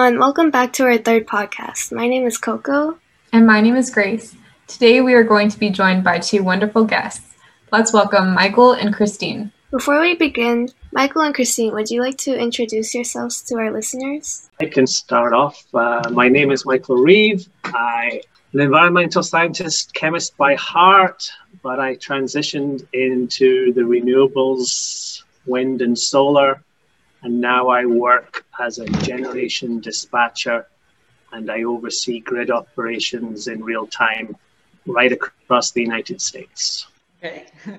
everyone. Welcome back to our third podcast. My name is Coco. And my name is Grace. Today we are going to be joined by two wonderful guests. Let's welcome Michael and Christine. Before we begin, Michael and Christine, would you like to introduce yourselves to our listeners? I can start off. Uh, my name is Michael Reeve. I'm an environmental scientist, chemist by heart, but I transitioned into the renewables, wind and solar, and now I work as a generation dispatcher and I oversee grid operations in real time right across the United States. Okay.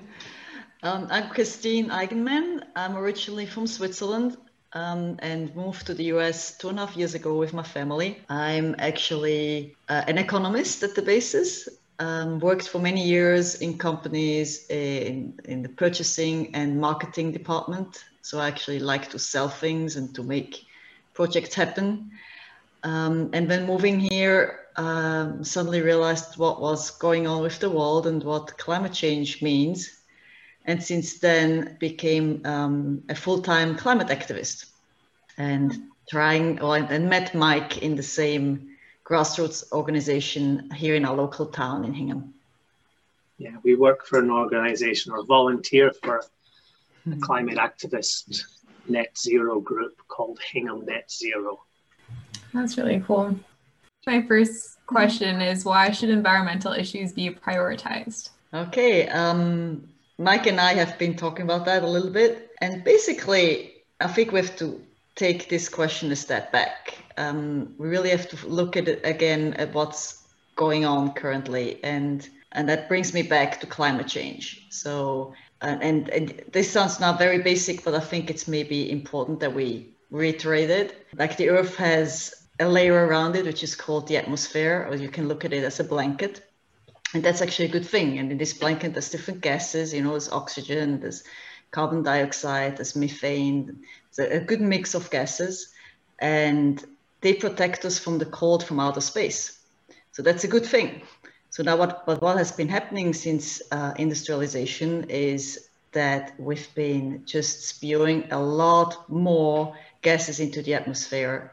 Um, I'm Christine Eigenmann. I'm originally from Switzerland um, and moved to the US two and a half years ago with my family. I'm actually uh, an economist at the basis. Um, worked for many years in companies in, in the purchasing and marketing department. So I actually like to sell things and to make projects happen. Um, and then moving here, um, suddenly realized what was going on with the world and what climate change means and since then became um, a full-time climate activist and trying or, and met mike in the same grassroots organization here in our local town in hingham yeah we work for an organization or volunteer for a climate activist net zero group called hingham net zero that's really cool my first question is why should environmental issues be prioritized okay um, Mike and I have been talking about that a little bit. And basically, I think we have to take this question a step back. Um, we really have to look at it again at what's going on currently. And, and that brings me back to climate change. So, and, and, this sounds now very basic, but I think it's maybe important that we reiterate it. Like the Earth has a layer around it, which is called the atmosphere, or you can look at it as a blanket and that's actually a good thing. And in this blanket, there's different gases, you know, there's oxygen, there's carbon dioxide, there's methane, there's a good mix of gases, and they protect us from the cold from outer space. So that's a good thing. So now what, but what has been happening since uh, industrialization is that we've been just spewing a lot more gases into the atmosphere,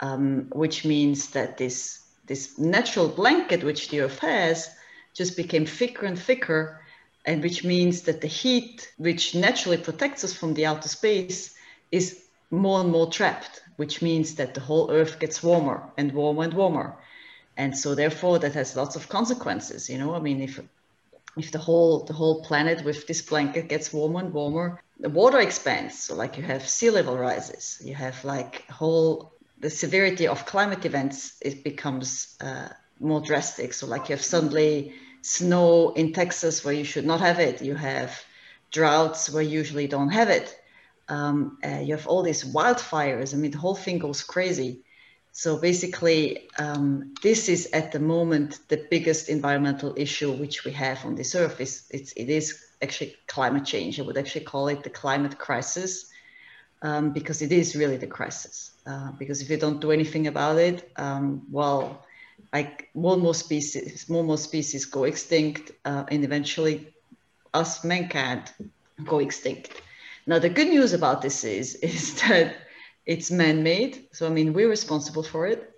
um, which means that this, this natural blanket which the Earth has just became thicker and thicker, and which means that the heat, which naturally protects us from the outer space, is more and more trapped, which means that the whole Earth gets warmer and warmer and warmer. And so therefore that has lots of consequences. You know, I mean, if if the whole the whole planet with this blanket gets warmer and warmer, the water expands. So like you have sea level rises, you have like whole the severity of climate events it becomes uh, more drastic. So like you have suddenly snow in Texas where you should not have it. You have droughts where you usually don't have it. Um, uh, you have all these wildfires. I mean, the whole thing goes crazy. So basically, um, this is at the moment the biggest environmental issue which we have on this earth. It's, it is actually climate change. I would actually call it the climate crisis um, because it is really the crisis. Uh, because if you don't do anything about it, um, well, like more and more species, more and more species go extinct, uh, and eventually us mankind go extinct. Now, the good news about this is, is that it's man-made. So, I mean, we're responsible for it.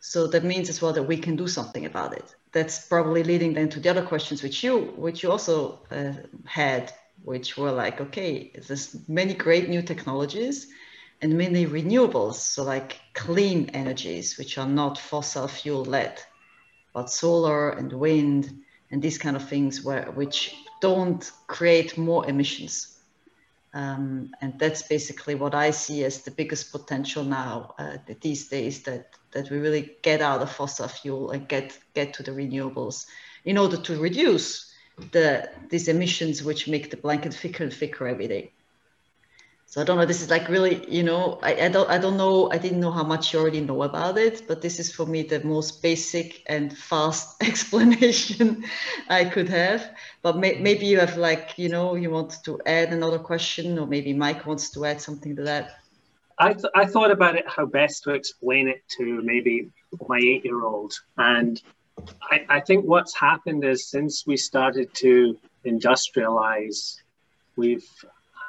So that means as well that we can do something about it. That's probably leading then to the other questions which you, which you also uh, had, which were like, okay, there's many great new technologies and mainly renewables, so like clean energies, which are not fossil fuel led, but solar and wind and these kind of things where, which don't create more emissions. Um, and that's basically what I see as the biggest potential now uh, these days that, that we really get out of fossil fuel and get, get to the renewables in order to reduce the, these emissions which make the blanket thicker and thicker every day so I don't know. This is like really, you know, I, I don't, I don't know. I didn't know how much you already know about it, but this is for me the most basic and fast explanation I could have. But may, maybe you have like, you know, you want to add another question, or maybe Mike wants to add something to that. I, th- I thought about it how best to explain it to maybe my eight year old. And I, I think what's happened is since we started to industrialize, we've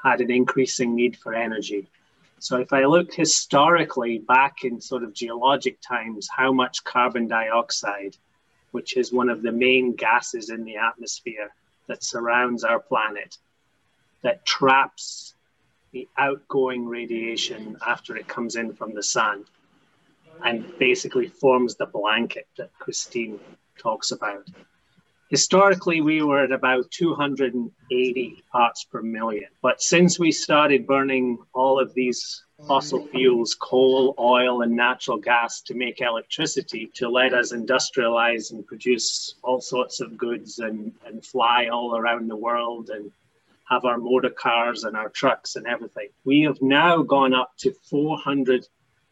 had an increasing need for energy. So if I look historically back in sort of geologic times, how much carbon dioxide, which is one of the main gases in the atmosphere that surrounds our planet, that traps the outgoing radiation after it comes in from the sun and basically forms the blanket that Christine talks about. Historically, we were at about 280 parts per million. But since we started burning all of these fossil fuels, coal, oil, and natural gas to make electricity, to let us industrialize and produce all sorts of goods and, and fly all around the world and have our motor cars and our trucks and everything. We have now gone up to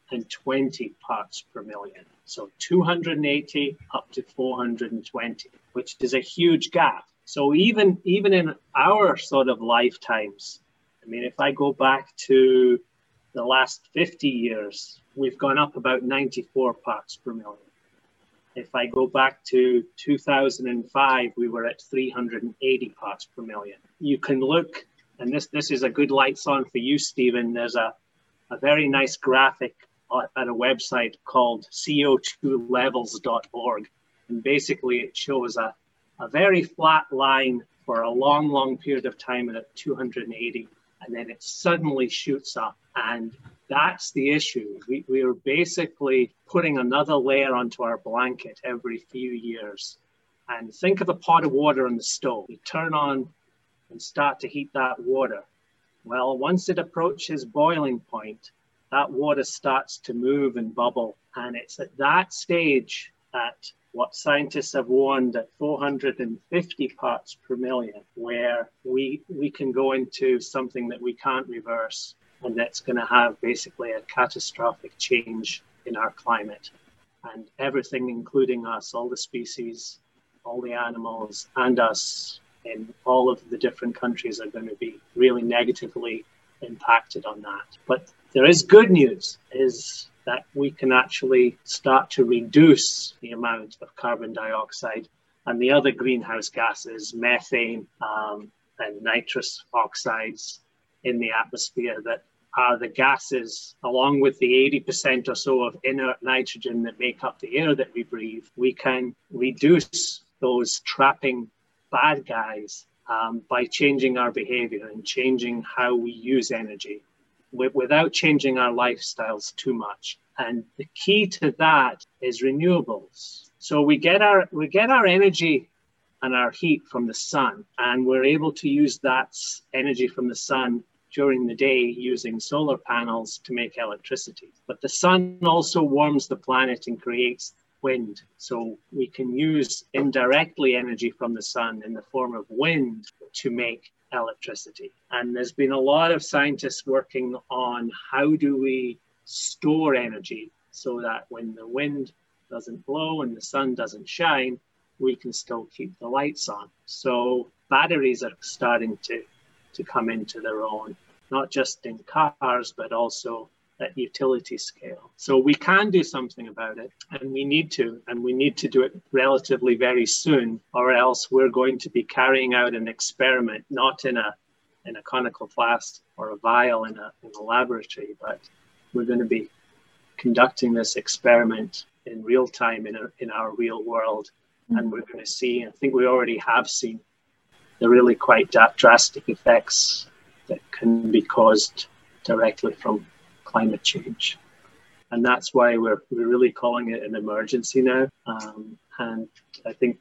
420 parts per million. So 280 up to 420, which is a huge gap. So even even in our sort of lifetimes, I mean, if I go back to the last 50 years, we've gone up about 94 parts per million. If I go back to 2005, we were at 380 parts per million. You can look, and this this is a good lights on for you, Stephen. There's a a very nice graphic at a website called co2levels.org. And basically, it shows a, a very flat line for a long, long period of time at 280, and then it suddenly shoots up. And that's the issue. We, we are basically putting another layer onto our blanket every few years. And think of a pot of water on the stove. You turn on and start to heat that water. Well, once it approaches boiling point, that water starts to move and bubble. And it's at that stage that what scientists have warned at 450 parts per million, where we, we can go into something that we can't reverse and that's going to have basically a catastrophic change in our climate. And everything, including us, all the species, all the animals, and us in all of the different countries are going to be really negatively impacted on that. But there is good news is that we can actually start to reduce the amount of carbon dioxide and the other greenhouse gases, methane um, and nitrous oxides in the atmosphere that are the gases, along with the 80% or so of inert nitrogen that make up the air that we breathe, we can reduce those trapping bad guys um, by changing our behavior and changing how we use energy without changing our lifestyles too much. And the key to that is renewables. So we get our we get our energy and our heat from the sun, and we're able to use that energy from the sun during the day using solar panels to make electricity. But the sun also warms the planet and creates wind. So we can use indirectly energy from the sun in the form of wind to make electricity. And there's been a lot of scientists working on how do we store energy so that when the wind doesn't blow and the sun doesn't shine, we can still keep the lights on. So batteries are starting to, to come into their own, not just in cars, but also at utility scale. So we can do something about it and we need to, and we need to do it relatively very soon, or else we're going to be carrying out an experiment, not in a in a conical flask or a vial in a, in a laboratory, but we're going to be conducting this experiment in real time in, a, in our real world. Mm-hmm. And we're going to see, I think we already have seen, the really quite drastic effects that can be caused directly from climate change. And that's why we're, we're really calling it an emergency now. Um, and I think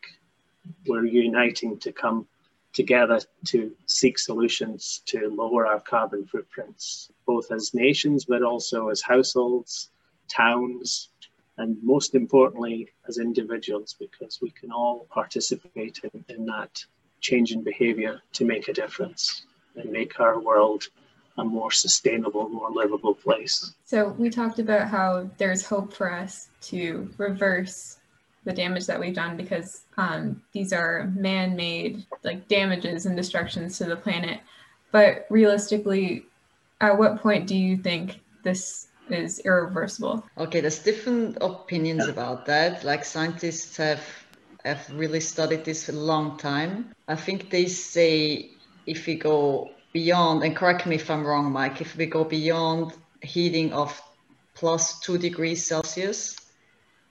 we're uniting to come together to seek solutions to lower our carbon footprints, both as nations, but also as households, towns, and most importantly, as individuals, because we can all participate in, in that change in behavior to make a difference and make our world a more sustainable, more livable place. So we talked about how there's hope for us to reverse the damage that we've done because um, these are man-made like damages and destructions to the planet. But realistically, at what point do you think this is irreversible? Okay, there's different opinions yeah. about that. Like scientists have have really studied this for a long time. I think they say if we go beyond, and correct me if I'm wrong, Mike, if we go beyond heating of plus two degrees Celsius,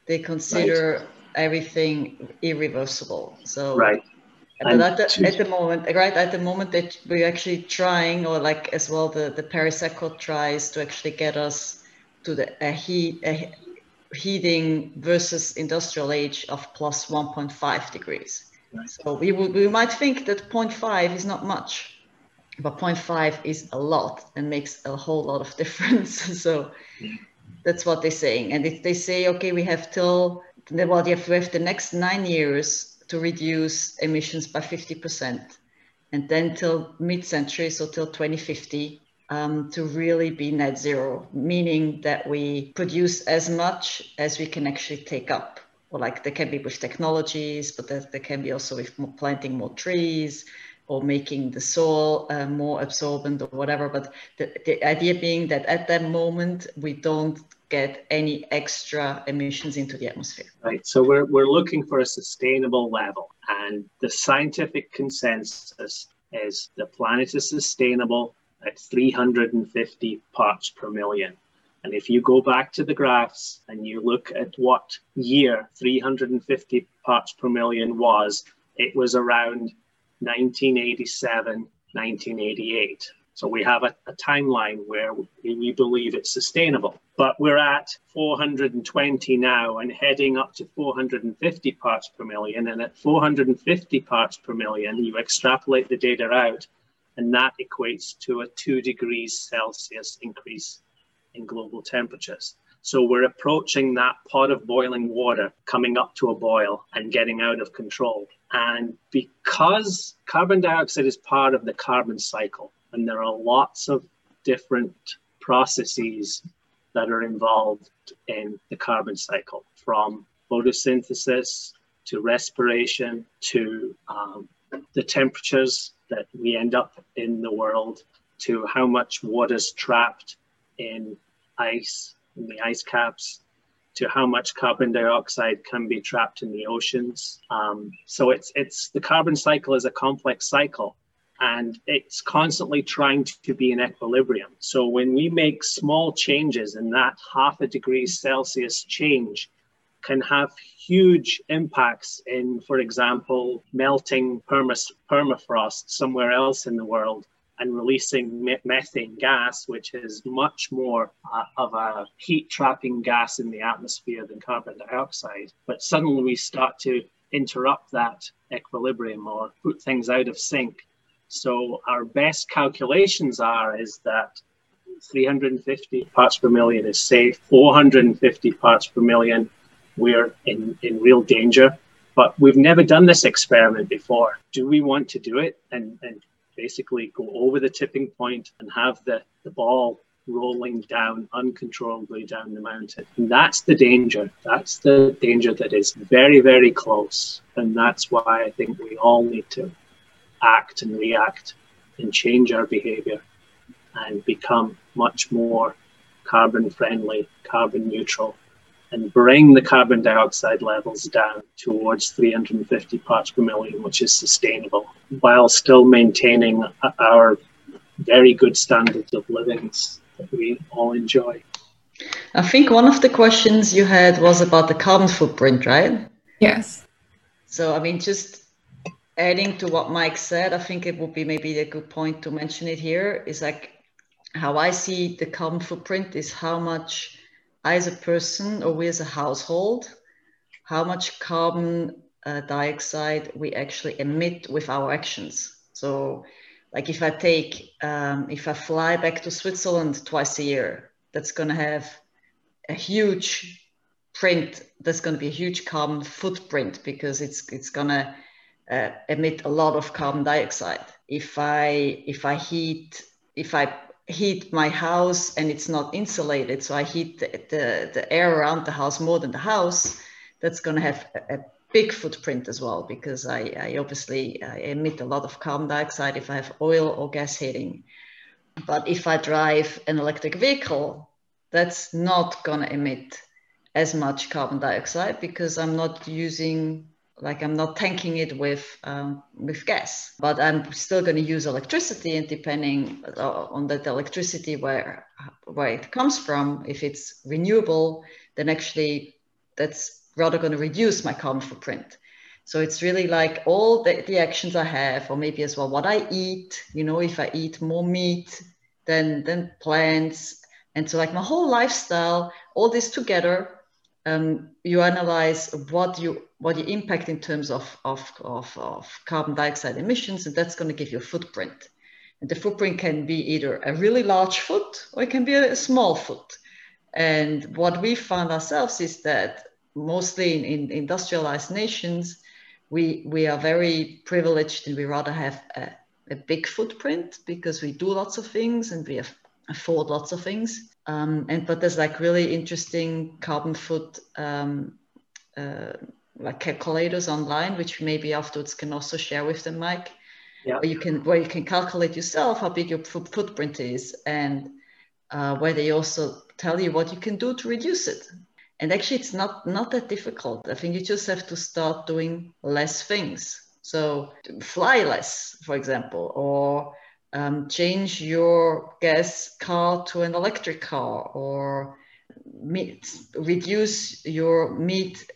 they consider right. everything irreversible. So right. But at the, at the moment, right at the moment that we're actually trying, or like as well, the the Paris Accord tries to actually get us to the a heat a heating versus industrial age of plus 1.5 degrees. Right. So we we might think that 0.5 is not much, but 0.5 is a lot and makes a whole lot of difference. so that's what they're saying. And if they say, okay, we have till well, we have the next nine years to reduce emissions by 50%, and then till mid-century, so till 2050, um, to really be net zero, meaning that we produce as much as we can actually take up. Or like there can be with technologies, but there can be also with planting more trees, or making the soil uh, more absorbent or whatever. But the, the idea being that at that moment, we don't get any extra emissions into the atmosphere. Right. So we're, we're looking for a sustainable level. And the scientific consensus is the planet is sustainable at 350 parts per million. And if you go back to the graphs and you look at what year 350 parts per million was, it was around 1987, 1988. So we have a, a, timeline where we believe it's sustainable. But we're at 420 now and heading up to 450 parts per million. And at 450 parts per million, you extrapolate the data out, and that equates to a two degrees Celsius increase in global temperatures. So we're approaching that pot of boiling water coming up to a boil and getting out of control. And because carbon dioxide is part of the carbon cycle, and there are lots of different processes that are involved in the carbon cycle, from photosynthesis to respiration to um, the temperatures that we end up in the world to how much water is trapped in ice in the ice caps to how much carbon dioxide can be trapped in the oceans. Um, so it's it's the carbon cycle is a complex cycle, and it's constantly trying to be in equilibrium. So when we make small changes, in that half a degree Celsius change can have huge impacts in, for example, melting permafrost somewhere else in the world and releasing methane gas, which is much more uh, of a heat trapping gas in the atmosphere than carbon dioxide. But suddenly we start to interrupt that equilibrium or put things out of sync. So our best calculations are is that 350 parts per million is safe, 450 parts per million, we're in, in real danger. But we've never done this experiment before. Do we want to do it and, and basically go over the tipping point and have the, the ball rolling down uncontrollably down the mountain. And that's the danger. That's the danger that is very, very close. And that's why I think we all need to act and react and change our behavior and become much more carbon friendly, carbon neutral, and bring the carbon dioxide levels down towards 350 parts per million, which is sustainable, while still maintaining our very good standards of living that we all enjoy. I think one of the questions you had was about the carbon footprint, right? Yes. So, I mean, just adding to what Mike said, I think it would be maybe a good point to mention it here is like how I see the carbon footprint is how much I, as a person, or we as a household, how much carbon uh, dioxide we actually emit with our actions. So, like if I take, um, if I fly back to Switzerland twice a year, that's going to have a huge print. That's going to be a huge carbon footprint because it's it's going to uh, emit a lot of carbon dioxide. If I if I heat if I heat my house and it's not insulated, so I heat the, the, the air around the house more than the house, that's going to have a, a, big footprint as well because I, I obviously I emit a lot of carbon dioxide if I have oil or gas heating. But if I drive an electric vehicle, that's not going to emit as much carbon dioxide because I'm not using like I'm not tanking it with um, with gas, but I'm still going to use electricity, and depending uh, on that electricity where where it comes from, if it's renewable, then actually that's rather going to reduce my carbon footprint. So it's really like all the, the actions I have, or maybe as well what I eat. You know, if I eat more meat than than plants, and so like my whole lifestyle, all this together um, you analyze what you what you impact in terms of, of, of, of carbon dioxide emissions, and that's going to give you a footprint. And the footprint can be either a really large foot or it can be a, small foot. And what we found ourselves is that mostly in, in industrialized nations, we, we are very privileged and we rather have a, a big footprint because we do lots of things and we have, afford lots of things. Um, and but there's like really interesting carbon foot um, uh, like calculators online, which maybe afterwards can also share with them, Mike. Yeah. Where you can where you can calculate yourself how big your footprint is, and uh, where they also tell you what you can do to reduce it. And actually, it's not not that difficult. I think you just have to start doing less things. So fly less, for example, or um, change your gas car to an electric car or meat, reduce your meat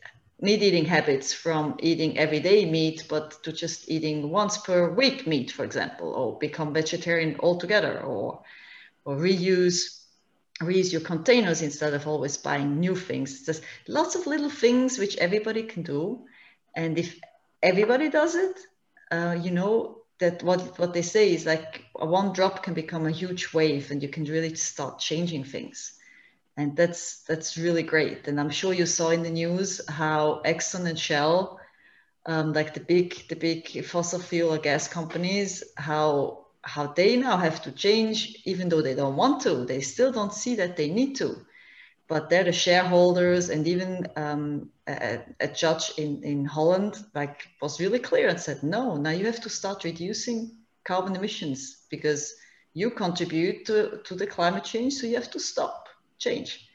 meat eating habits from eating everyday meat but to just eating once per week meat for example or become vegetarian altogether or or reuse reuse your containers instead of always buying new things. There's lots of little things which everybody can do. And if everybody does it uh, you know that what what they say is like a one drop can become a huge wave and you can really start changing things. And that's that's really great. And i'm sure you saw in the news how exxon and shell um, like the big the big fossil fuel or gas companies how how they now have to change even though they don't want to they still don't see that they need to but they're the shareholders and even um, a, a, judge in, in Holland like was really clear and said, no, now you have to start reducing carbon emissions because you contribute to, to the climate change, so you have to stop change.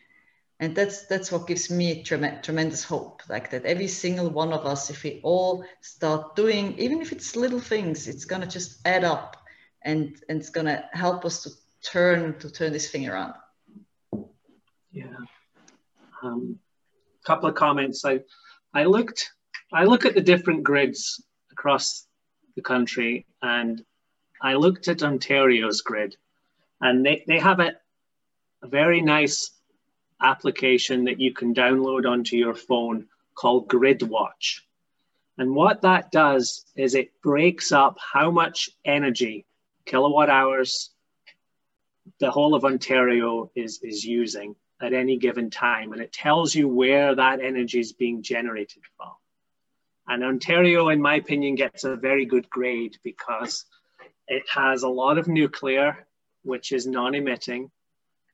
And that's that's what gives me trem- tremendous hope, like that every single one of us, if we all start doing, even if it's little things, it's gonna just add up, and and it's gonna help us to turn to turn this thing around. Yeah. Um, couple of comments. I, I looked, I look at the different grids across the country, and I looked at Ontario's grid, and they, they have a, a very nice application that you can download onto your phone called GridWatch. And what that does is it breaks up how much energy, kilowatt hours, the whole of Ontario is, is using at any given time. And it tells you where that energy is being generated from. And Ontario, in my opinion, gets a very good grade because it has a lot of nuclear, which is non emitting.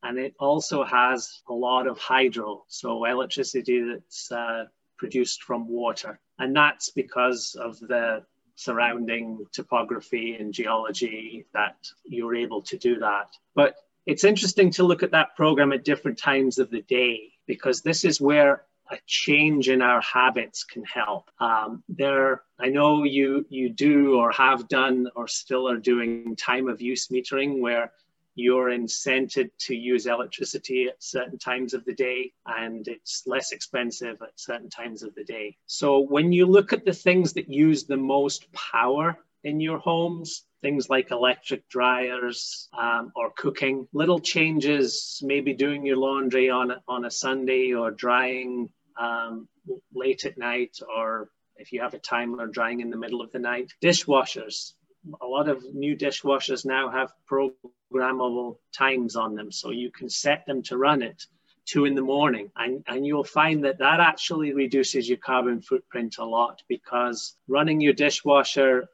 And it also has a lot of hydro, so electricity that's uh, produced from water. And that's because of the surrounding topography and geology that you're able to do that. But it's interesting to look at that program at different times of the day because this is where a change in our habits can help. Um, there, I know you you do or have done or still are doing time of use metering where you're incented to use electricity at certain times of the day and it's less expensive at certain times of the day. So when you look at the things that use the most power in your homes, things like electric dryers um, or cooking. Little changes, maybe doing your laundry on on a Sunday or drying um, late at night, or if you have a timer, drying in the middle of the night. Dishwashers. A lot of new dishwashers now have programmable times on them, so you can set them to run it two in the morning and, and you'll find that that actually reduces your carbon footprint a lot because running your dishwasher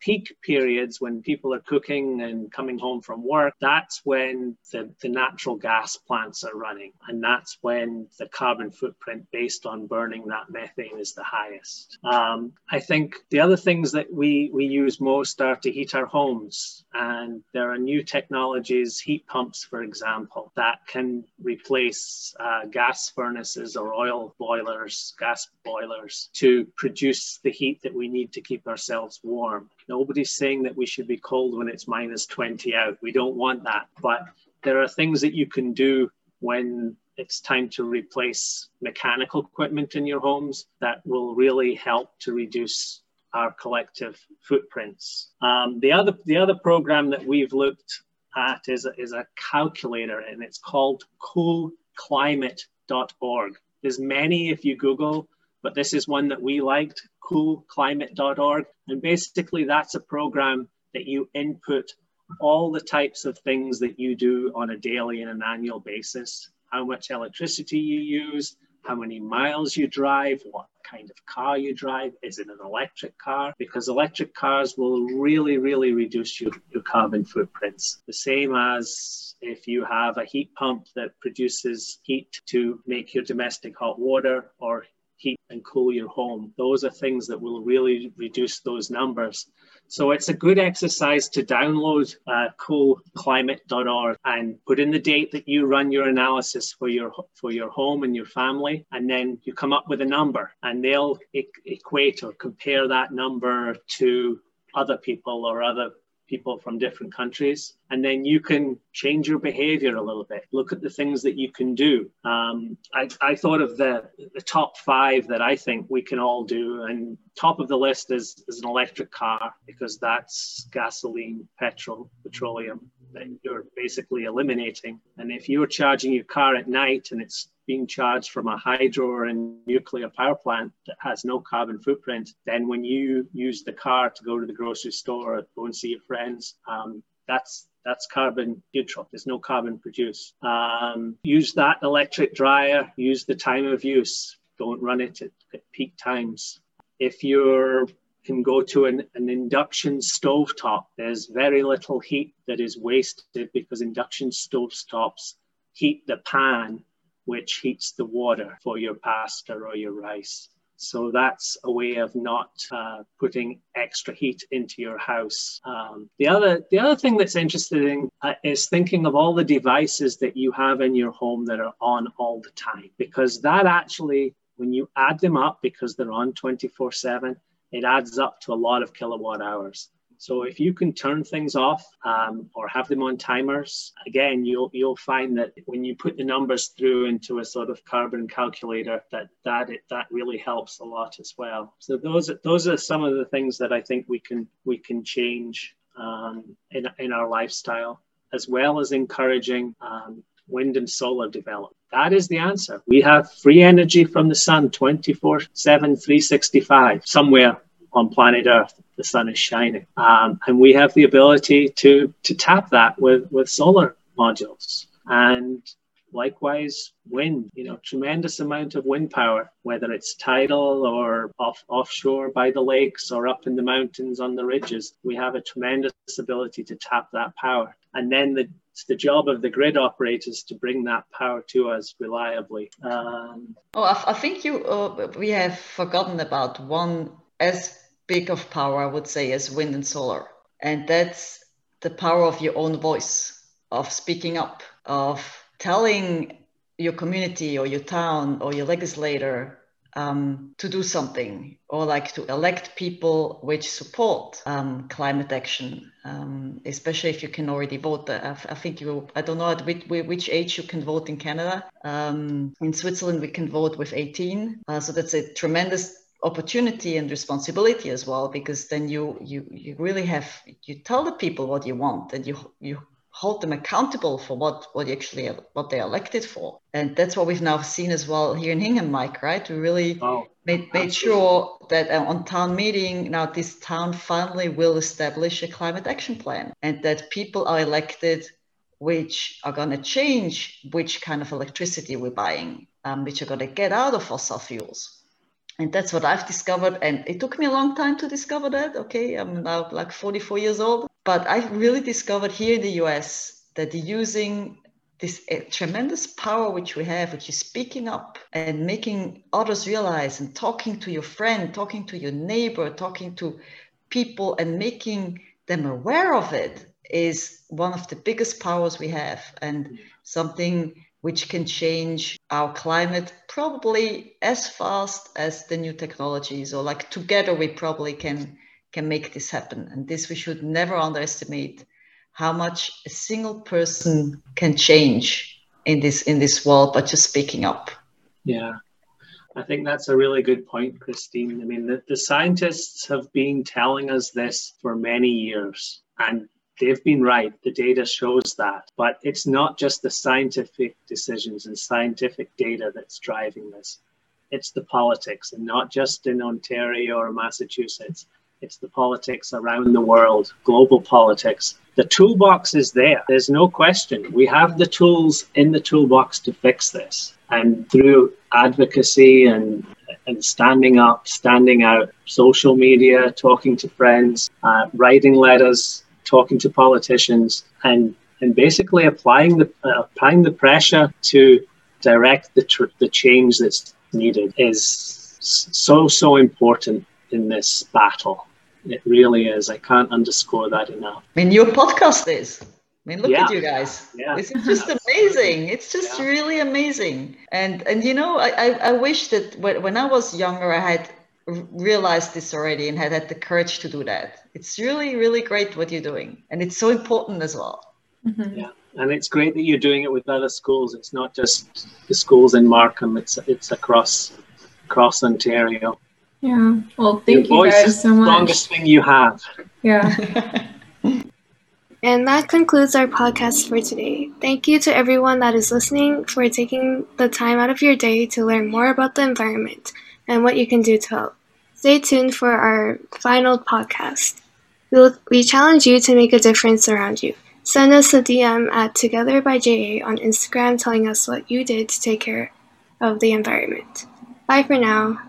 peak periods when people are cooking and coming home from work, that's when the, the natural gas plants are running. And that's when the carbon footprint based on burning that methane is the highest. Um, I think the other things that we, we use most are to heat our homes. And there are new technologies, heat pumps, for example, that can replace uh, gas furnaces or oil boilers, gas boilers to produce the heat that we need to keep ourselves warm. Nobody's saying that we should be cold when it's minus 20 out. We don't want that. But there are things that you can do when it's time to replace mechanical equipment in your homes that will really help to reduce our collective footprints. Um, the other the other program that we've looked at is is a calculator, and it's called CoolClimate.org. There's many if you Google, but this is one that we liked, CoolClimate.org, and basically that's a program that you input all the types of things that you do on a daily and an annual basis how much electricity you use, how many miles you drive, what kind of car you drive. Is it an electric car? Because electric cars will really, really reduce your, your carbon footprints. The same as if you have a heat pump that produces heat to make your domestic hot water or heat and cool your home. Those are things that will really reduce those numbers. So it's a good exercise to download uh, coolclimate.org and put in the date that you run your analysis for your for your home and your family, and then you come up with a number, and they'll equate or compare that number to other people or other people from different countries. And then you can change your behavior a little bit. Look at the things that you can do. Um, I, I thought of the, the top five that I think we can all do. And top of the list is, is an electric car because that's gasoline, petrol, petroleum that you're basically eliminating. And if you're charging your car at night and it's being charged from a hydro or a nuclear power plant that has no carbon footprint, then when you use the car to go to the grocery store or go and see your friends, um, that's that's carbon neutral. There's no carbon produced. Um, use that electric dryer. Use the time of use. Don't run it at, at peak times. If you can go to an, an induction stovetop, there's very little heat that is wasted because induction stovetops heat the pan which heats the water for your pasta or your rice. So that's a way of not uh, putting extra heat into your house. Um, the other the other thing that's interesting uh, is thinking of all the devices that you have in your home that are on all the time, because that actually, when you add them up, because they're on 24/7, it adds up to a lot of kilowatt hours. So if you can turn things off um, or have them on timers, again, you'll you'll find that when you put the numbers through into a sort of carbon calculator, that that it, that really helps a lot as well. So those those are some of the things that I think we can we can change um, in in our lifestyle, as well as encouraging um, wind and solar development. That is the answer. We have free energy from the sun 24 7, 365 somewhere on planet Earth. The sun is shining. Um, and we have the ability to, to tap that with, with solar modules. And likewise, wind, you know, tremendous amount of wind power, whether it's tidal or off, offshore by the lakes or up in the mountains on the ridges. We have a tremendous ability to tap that power. And then the, it's the job of the grid operators to bring that power to us reliably. Um, oh, I, I think you uh, we have forgotten about one as big of power, I would say, as wind and solar. And that's the power of your own voice, of speaking up, of telling your community or your town or your legislator um, to do something or like to elect people which support um, climate action, um, especially if you can already vote. I, I, think you, I don't know at which, which age you can vote in Canada. Um, in Switzerland, we can vote with 18. Uh, so that's a tremendous opportunity and responsibility as well because then you you you really have you tell the people what you want and you you hold them accountable for what what you actually what they're elected for. And that's what we've now seen as well here in hingham mike right? We really oh, made, made sure that uh, on town meeting now this town finally will establish a climate action plan and that people are elected which are going to change which kind of electricity we're buying um, which are going to get out of fossil fuels and that's what I've discovered. And it took me a long time to discover that. Okay, I'm now like 44 years old, but I really discovered here in the US that using this uh, tremendous power which we have, which is speaking up and making others realize and talking to your friend, talking to your neighbor, talking to people and making them aware of it is one of the biggest powers we have and something which can change our climate probably as fast as the new technologies or like together we probably can can make this happen. And this we should never underestimate how much a single person hmm. can change in this in this world by just speaking up. Yeah. I think that's a really good point christine. I mean the, the scientists have been telling us this for many years and they've been right. The data shows that. But it's not just the scientific decisions and scientific data that's driving this. It's the politics, and not just in Ontario or Massachusetts. It's the politics around the world, global politics. The toolbox is there. There's no question. We have the tools in the toolbox to fix this. And through advocacy and and standing up, standing out, social media, talking to friends, uh, writing letters, talking to politicians, and and basically applying the uh, applying the pressure to direct the tr- the change that's needed is so so important in this battle. It really is. I can't underscore that enough. I mean, your podcast is. I mean, look yeah. at you guys. Yeah. This is just amazing. It's just yeah. really amazing. And and you know, I, I, I wish that when, when I was younger, I had realized this already and had had the courage to do that. It's really, really great what you're doing. And it's so important as well. Mm-hmm. Yeah. And it's great that you're doing it with other schools. It's not just the schools in Markham, it's it's across across Ontario. Yeah. Well, thank Your you guys so much. The longest thing you have. Yeah. and that concludes our podcast for today. Thank you to everyone that is listening for taking the time out of your day to learn more about the environment and what you can do to help. Stay tuned for our final podcast. We'll, we challenge you to make a difference around you. Send us a DM at Together by on Instagram telling us what you did to take care of the environment. Bye for now.